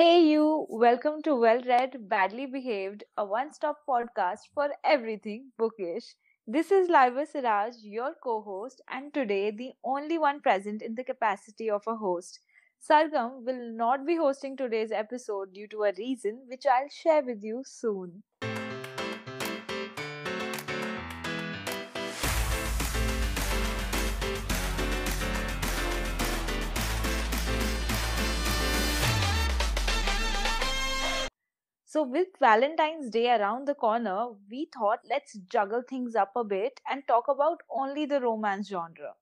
Hey, you, welcome to Well Read, Badly Behaved, a one stop podcast for everything bookish. This is Laiba Siraj, your co host, and today the only one present in the capacity of a host. Sargam will not be hosting today's episode due to a reason which I'll share with you soon. So, with Valentine's Day around the corner, we thought let's juggle things up a bit and talk about only the romance genre.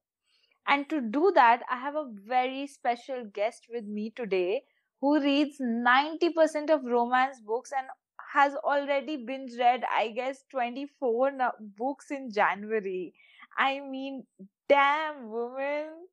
And to do that, I have a very special guest with me today who reads 90% of romance books and has already binge read, I guess, 24 books in January. I mean, damn, woman.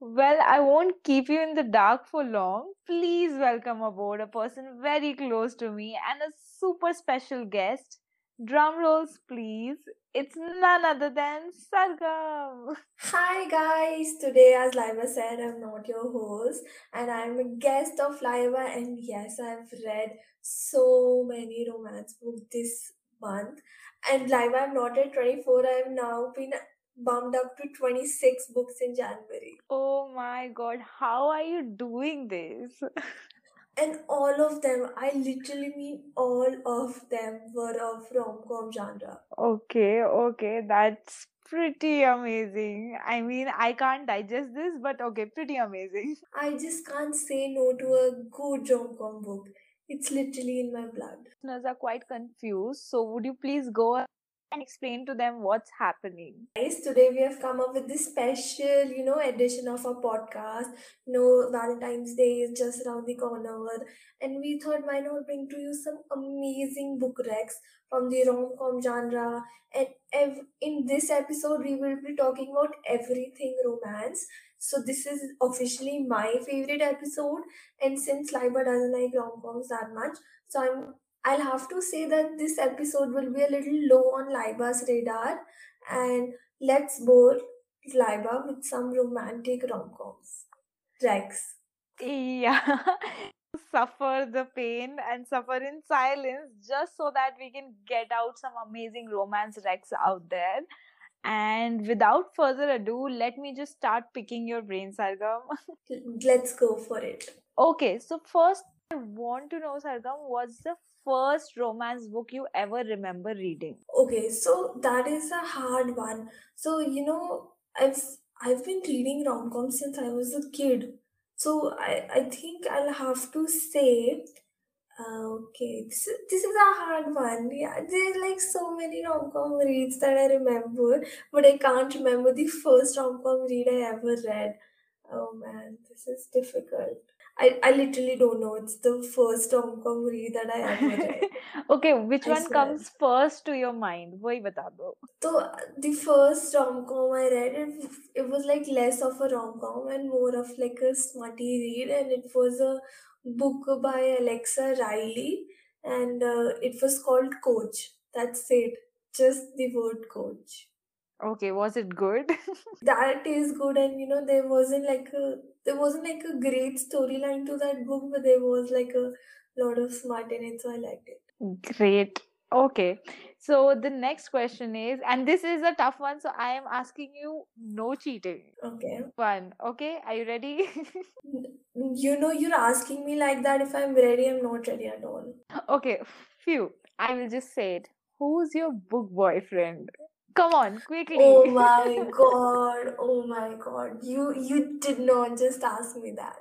Well, I won't keep you in the dark for long. Please welcome aboard a person very close to me and a super special guest. Drum rolls, please. It's none other than Sargam. Hi guys, today as Laiba said, I'm not your host and I'm a guest of Laiba. and yes, I've read so many romance books this month and Laiba, I'm not at 24, I've now been bumped up to 26 books in January. Oh my god, how are you doing this? And all of them, I literally mean all of them were of rom-com genre. Okay, okay, that's pretty amazing. I mean, I can't digest this, but okay, pretty amazing. I just can't say no to a good rom-com book. It's literally in my blood. Listeners are quite confused, so would you please go and explain to them what's happening? guys today we have come up with this special you know edition of our podcast. You know valentine's day is just around the corner and we thought why not bring to you some amazing book recs from the rom-com genre. And ev- in this episode we will be talking about everything romance. So this is officially my favorite episode and since Laiba doesn't like rom-coms that much so i'm I'll have to say that this episode will be a little low on Laiba's radar, and let's bore Laiba with some romantic rom-coms. Rex. Yeah, suffer the pain and suffer in silence just so that we can get out some amazing romance recs out there. And without further ado, let me just start picking your brain, Sargam. Let's go for it. Okay, so first, I want to know, Sargam, what's the first romance book you ever remember reading? Okay, so that is a hard one. So you know, I've I've been reading rom-coms since I was a kid. So I I think I'll have to say Uh, okay, this is, this is a hard one. Yeah, there's like so many rom-com reads that I remember, but I can't remember the first rom-com read I ever read. Oh man, this is difficult. I, I literally don't know. It's the first rom-com read that I ever read. okay, which I one swear. comes first to your mind? Wohi bata do. So the first rom com I read, it, it was like less of a rom com and more of like a smutty read, and it was a book by Alexa Riley, and uh, it was called Coach. That's it. Just the word coach. Okay, was it good? That is good, and you know there wasn't like a there wasn't like a great storyline to that book, but there was like a lot of smart in it, so I liked it. Great. Okay. So the next question is, and this is a tough one, so I am asking you no cheating. Okay. One. Okay, are you ready? You know, you're asking me like that. If I'm ready, I'm not ready at all. Okay, phew. I will just say it. Who's your book boyfriend? Come on, quickly. Oh my god. Oh my god. You you did not just ask me that.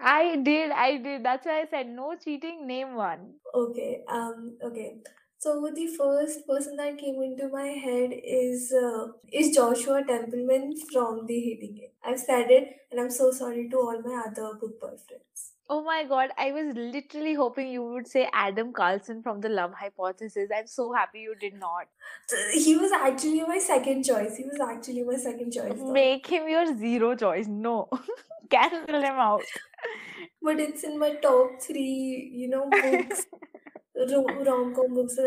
I did, I did. That's why I said no cheating, name one. Okay. Um okay. So the first person that came into my head is uh, is Joshua Templeman from The Hating It. I've said it and I'm so sorry to all my other book boyfriends. Oh my God, I was literally hoping you would say Adam Carlsen from The Love Hypothesis. I'm so happy you did not. He was actually my second choice. He was actually my second choice though. Make him your zero choice. No. Cancel him out. But it's in my top three, you know, books, rom- rom-com books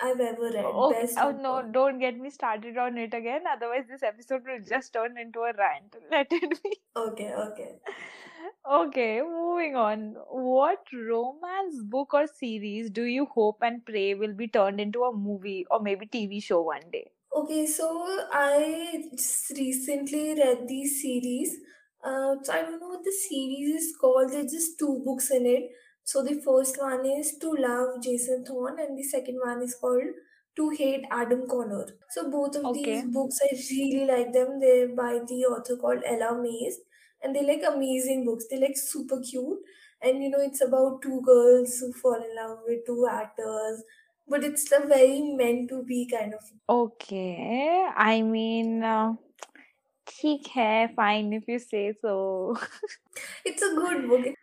I've ever read. Oh, Best oh no, don't get me started on it again. Otherwise, this episode will just turn into a rant. Let it be. Okay, okay. Okay, moving on. What romance book or series do you hope and pray will be turned into a movie or maybe TV show one day? Okay, so I just recently read these series. Uh, so I don't know what the series is called. There's just two books in it. So the first one is To Love Jason Thorne, and the second one is called To Hate Adam Connor. So both of these books, I really like them. They're by the author called Ella Maise, and they're like amazing books. They're like super cute, and you know it's about two girls who fall in love with two actors, but it's a very meant to be kind of Okay. I mean, uh, ठीक है, fine if you say so. It's a good book. It-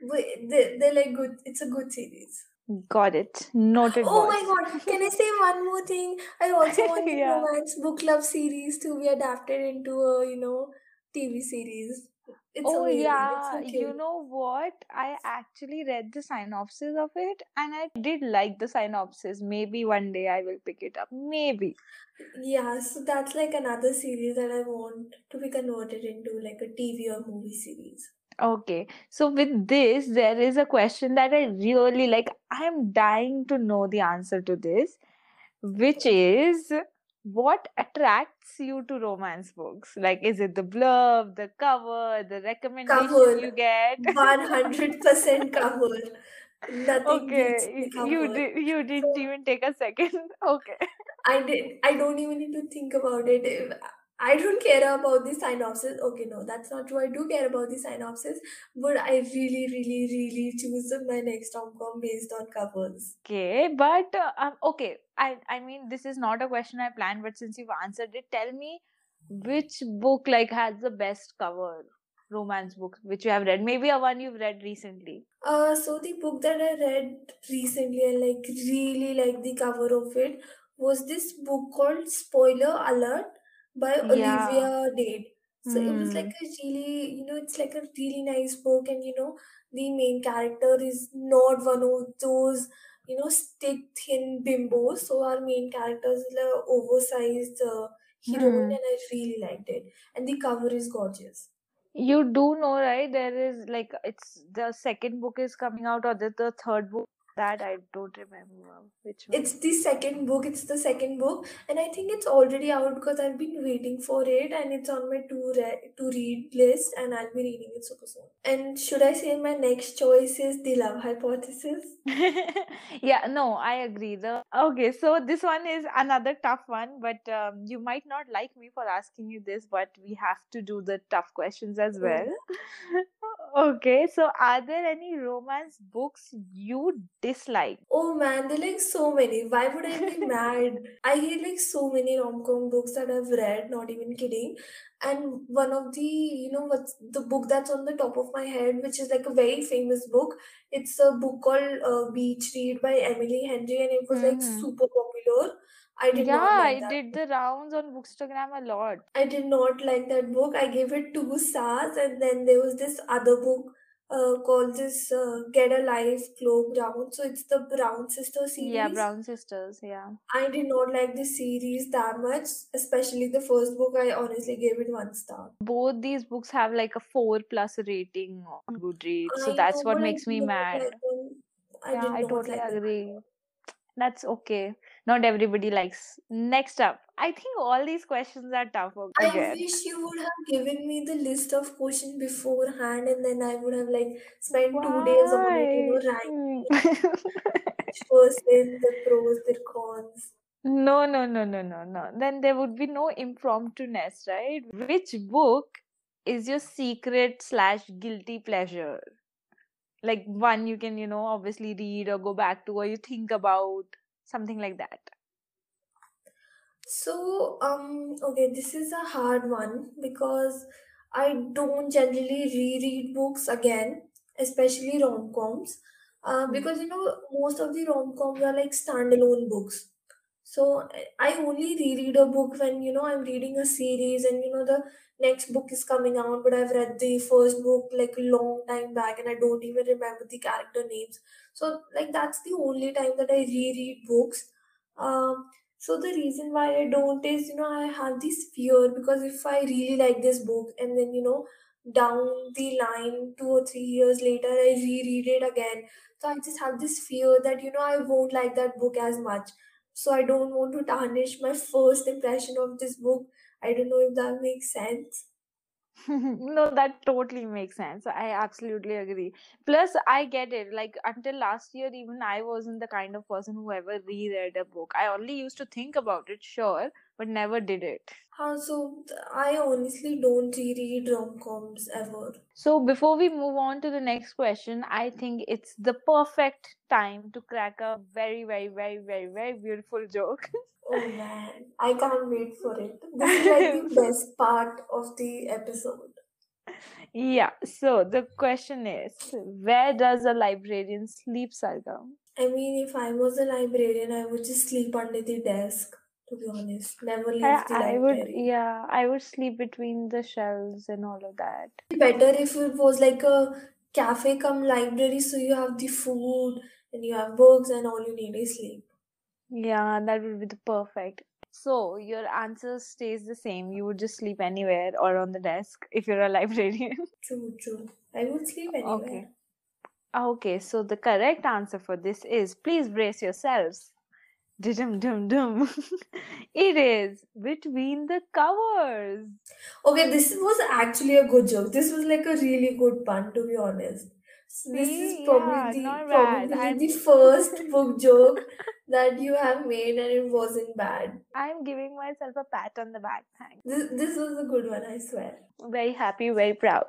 They, they're like good. It's a good series. Got it. Noted, Oh my boss. god! Can I say one more thing? I also want the Yeah. romance book club series to be adapted into a you know TV series. It's Oh amazing. Yeah, so you know what? I actually read the synopsis of it and I did like the synopsis. Maybe one day I will pick it up. Maybe. Yeah, so that's like another series that I want to be converted into like a TV or movie series. Okay. So with this, there is a question that I really like. I am dying to know the answer to this, which is what attracts you to romance books? Like, is it the blurb, the cover, the recommendation Cover. you get? 100% cover. Nothing Okay, you did you didn't So even take a second. Okay. I did. I don't even need to think about it. If- I don't care about the synopsis. Okay, no, that's not true. I do care about the synopsis, but I really, really, really choose my next rom-com based on covers. Okay, but uh, um, okay. I I mean, this is not a question I planned, but since you've answered it, tell me which book like has the best cover, romance book which you have read. Maybe a one you've read recently. Uh, so the book that I read recently and like really like the cover of it was this book called Spoiler Alert by Yeah. Olivia Dade. So it was like Hmm. a really, you know, it's like a really nice book, and you know, the main character is not one of those, you know, stick thin bimbos. So our main character is like oversized uh, heroine, Hmm. and I really liked it. And the cover is gorgeous. You do know, right? There is like it's the second book is coming out, or the, the third book. That I don't remember which one. It's the second book. It's the second book, and I think it's already out because I've been waiting for it, and it's on my to re- to read list, and I'll be reading it super soon. And should I say my next choice is the Love Hypothesis? yeah no i agree the okay so this one is another tough one but um, you might not like me for asking you this but we have to do the tough questions as well okay so are there any romance books you dislike Oh man, there are like so many. Why would I be mad? I hate like so many rom-com books that I've read, not even kidding. And one of the, you know, what's the book that's on the top of my head, which is like a very famous book. It's a book called uh, Beach Read by Emily Henry, and it was like hmm super popular. I did not yeah like it that did the rounds on bookstagram a lot I did not like that book. I gave it two stars, and then there was this other book uh, called this uh, Get a Life, Chloe Brown. So it's the Brown Sister series. yeah brown sisters yeah I did not like the series that much, especially the first book. I honestly gave it one star. both these books have like a 4 plus rating on goodreads so I that's know, what but I makes me mad like. I yeah i totally like them. agree That's okay. Not everybody likes. Next up, I think all these questions are tough o- I again. wish you would have given me the list of questions beforehand, and then I would have like spent two days on it, you know, Why? ranking person, the pros, the cons. No, no, no, no, no, no. Then there would be no impromptu-ness, right? Which book is your secret slash guilty pleasure? Like one you can, you know, obviously read or go back to or you think about, something like that. So, um, okay, this is a hard one because I don't generally reread books again, especially rom-coms. Uh, because you know, most of the rom-coms are like standalone books. So I only reread a book when you know I'm reading a series and you know the next book is coming out, but I've read the first book like a long time back and I don't even remember the character names. So like that's the only time that I reread books. Um, so the reason why I don't is you know I have this fear because if I really like this book and then you know down the line two or three years later, I reread it again. So I just have this fear that, you know, I won't like that book as much. So I don't want to tarnish my first impression of this book. I don't know if that makes sense. no, that totally makes sense. I absolutely agree. Plus, I get it. Like, until last year, even I wasn't the kind of person who ever reread a book. I only used to think about it, sure, but never did it. Huh, so I honestly don't read rom coms ever. So, before we move on to the next question, I think it's the perfect time to crack a very, very, very, very, very beautiful joke. Oh man, I can't wait for it. This is like the best part of the episode. yeah, so the question is where does a librarian sleep, Sargam? I mean, if I was a librarian, I would just sleep under the desk, to be honest. Never leave I, the I would, library. yeah, I would sleep between the shelves and all of that. Better if it was like a cafe come library, so you have the food and you have books and all you need is sleep. Yeah, that would be the perfect. So your answer stays the same. You would just sleep anywhere or on the desk if you're a librarian. True, true. I would sleep anywhere. Okay. Okay, so the correct answer for this is please brace yourselves. Dum dum dum. it is between the covers. Okay, this was actually a good joke. This was like a really good pun, to be honest. This is See, probably yeah, the not bad. probably I'm the first book joke that you have made and it wasn't bad. I'm giving myself a pat on the back. Thanks. This this was a good one, I swear. Very happy, very proud.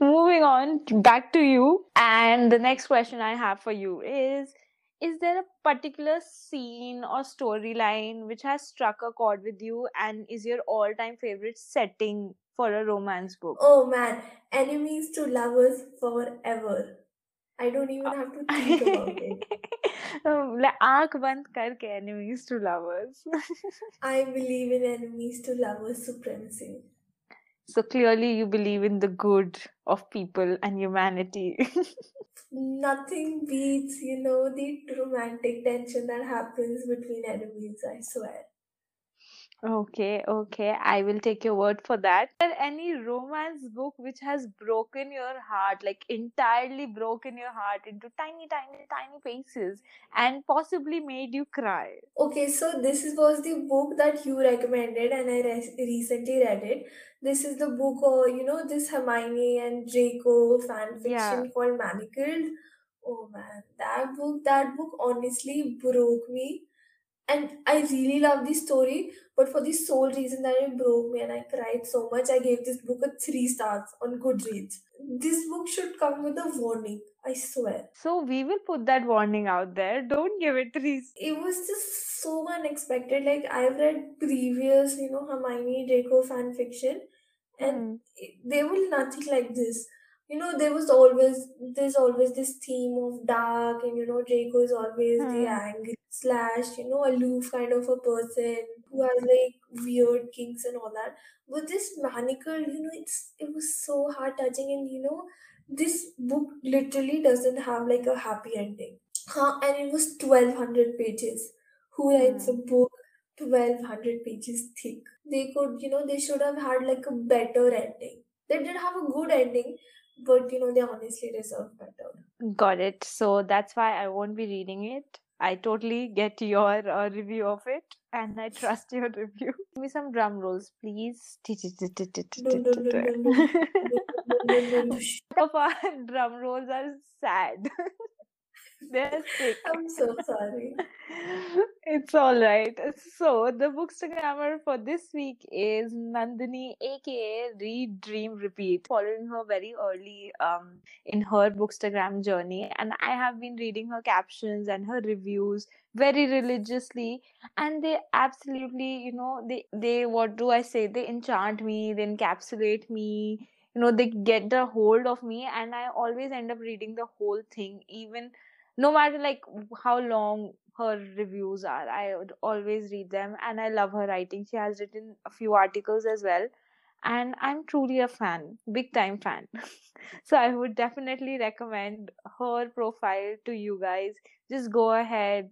Moving on back to you. And the next question I have for you is Is there a particular scene or storyline which has struck a chord with you and is your all time favorite setting for a romance book? Oh man, enemies to lovers forever. I don't even have to think about it. Um, like, आंख बंद करके enemies to lovers. I believe in enemies to lovers supremacy. so clearly you believe in the good of people and humanity. Nothing beats, you know, the romantic tension that happens between enemies, I swear. Okay, okay. I will take your word for that. Is there any romance book which has broken your heart, like entirely broken your heart into tiny, tiny, tiny pieces and possibly made you cry? Okay, so this is- was the book that you recommended, and I re- recently read it. This is the book, uh, you know, this Hermione and Draco fan Yeah. fiction called Manacled. Oh man, that book, that book honestly broke me. And I really love the story, but for the sole reason that it broke me and I cried so much, I gave this book a three stars on Goodreads. This book should come with a warning, I swear. So we will put that warning out there. Don't give it three. It was just so unexpected. Like I've read previous, you know, Hermione Draco fan fiction, and hmm. it- they were nothing like this. You know, there was always there's always this theme of dark, and you know, Draco is always the Hmm. angry slash, you know, aloof kind of a person who has like weird kinks and all that. But this Manacle, you know, it's it was so heart touching, and you know, this book literally doesn't have like a happy ending. Huh, and it was 1200 pages. Who writes a Hmm. book 1200 pages thick? They could, you know, they should have had like a better ending. They did have a good ending, but you know, they honestly deserve better. Got it. So that's why I won't be reading it. I totally get your uh, review of it and I trust your review. Give me some drum rolls, please. Of our drum rolls are sad. They're sick. I'm so sorry. It's all right. So, the bookstagrammer for this week is Nandini, aka Read, Dream, Repeat. Following her very early um, in her bookstagram journey, and I have been reading her captions and her reviews very religiously, and they absolutely, you know, they they what do I say? They enchant me, they encapsulate me. You know, they get a hold of me, and I always end up reading the whole thing, even no matter like how long her reviews are i would always read them and i love her writing. She has written a few articles as well and i'm truly a fan big time fan. So i would definitely recommend her profile to you guys. Just go ahead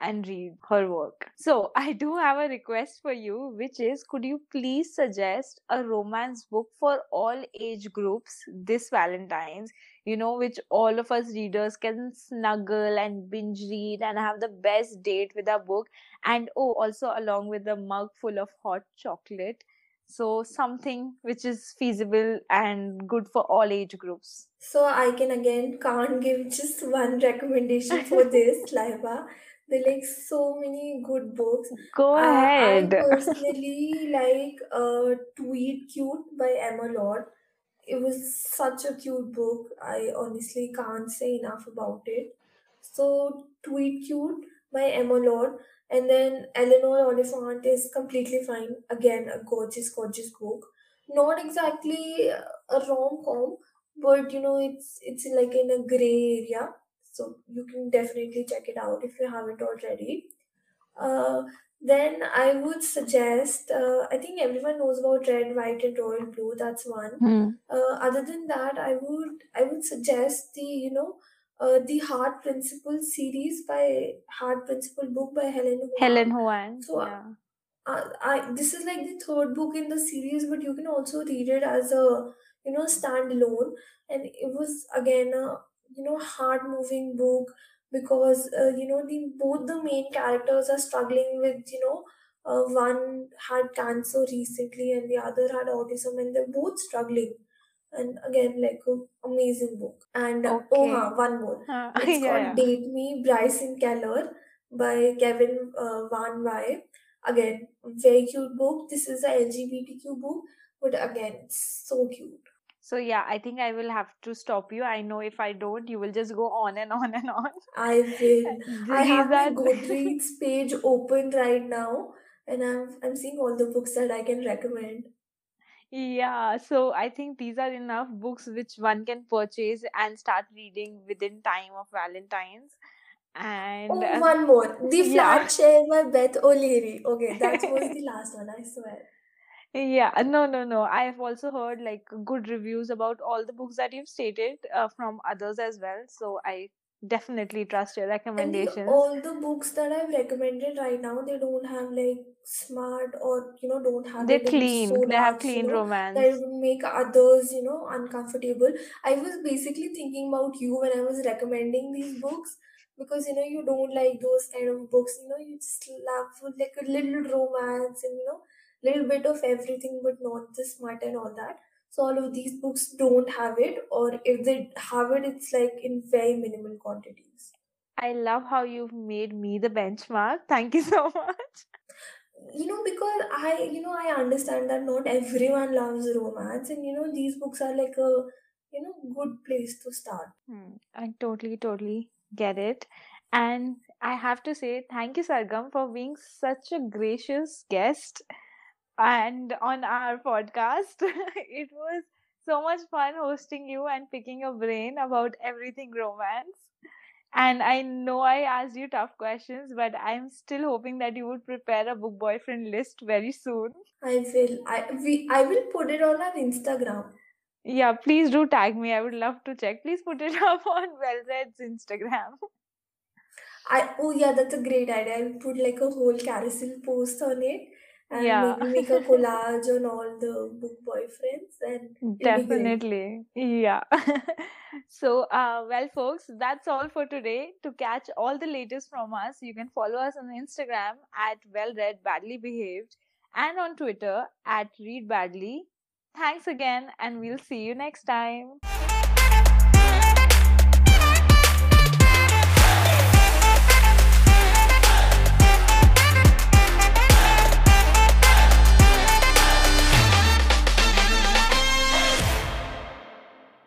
and read her work. So, I do have a request for you, which is could you please suggest a romance book for all age groups this Valentine's? You know, which all of us readers can snuggle and binge read and have the best date with a book. And oh, also along with a mug full of hot chocolate. So, something which is feasible and good for all age groups. So I can again can't give just one recommendation for this, Laiba. There like so many good books. Go Uh, I ahead. personally like uh, Tweet Cute by Emma Lord. It was such a cute book. I honestly can't say enough about it. So, Tweet Cute by Emma Lord. And then Eleanor Oliphant is completely fine. Again, a gorgeous, gorgeous book. Not exactly a rom com, but you know, it's it's like in a gray area. So you can definitely check it out if you haven't already. Uh, then I would suggest, uh, I think everyone knows about red, white, and royal blue. That's one. Hmm. Uh, other than that, I would I would suggest the you know uh, the Heart Principle series by Heart Principle book by Helen Helen Hoang. Hoang. So Yeah. uh, I this is like the third book in the series, but you can also read it as a you know standalone. And it was again a you know heart moving book because uh, you know the both the main characters are struggling with you know uh, one had cancer recently and the other had autism and they're both struggling. And again, like a amazing book. And uh, oh, Okay. huh, one more. Uh, It's yeah, called yeah. Date Me, Bryson Keller by Kevin uh, Van Whye. Again, very cute book. This is a LGBTQ book, but again, it's so cute. So yeah, I think I will have to stop you. I know if I don't, you will just go on and on and on. I will. I have my Goodreads page open right now, and I'm I'm seeing all the books that I can recommend. yeah, so I think these are enough books which one can purchase and start reading within time of Valentine's. And Oh, uh, one more. The yeah. Flat Share by Beth O'Leary. Okay, that was the last one, I swear. Yeah, uh, no, no, no. I have also heard like good reviews about all the books that you've stated uh, from others as well. So I definitely trust your And the recommendations. all the books that I've recommended right now, they don't have like smart or you know don't have They're it in so clean. They have you clean know, that it romance. would make others, you know, uncomfortable. I was basically thinking about you when I was recommending these books because you know you don't like those kind of books, you know, you just love like a little romance and you know, little bit of everything but not the smart and all that. So all of these books don't have it, or if they have it, it's like in very minimal quantities. I love how you've made me the benchmark. Thank you so much. you know because i you know i understand that not everyone loves romance and you know these books are like a you know good place to start Hmm, I totally, totally get it. And I have to say, thank you, Sargam, for being such a gracious guest and on our podcast. it was so much fun hosting you and picking your brain about everything romance. And I know I asked you tough questions, but I'm still hoping that you would prepare a book boyfriend list very soon. i will i we i will put it on our instagram Yeah, please do tag me. I would love to check. Please put it up on Wellred's Instagram. i oh yeah that's a great idea i'll put like a whole carousel post on it and Yeah, maybe make a collage on all the book boyfriends and it'll be great definitely. Yeah. So, uh, well, folks, that's all for today. To catch all the latest from us, you can follow us on Instagram at Well Read Badly Behaved and on Twitter at Read Badly. Thanks again, and we'll see you next time.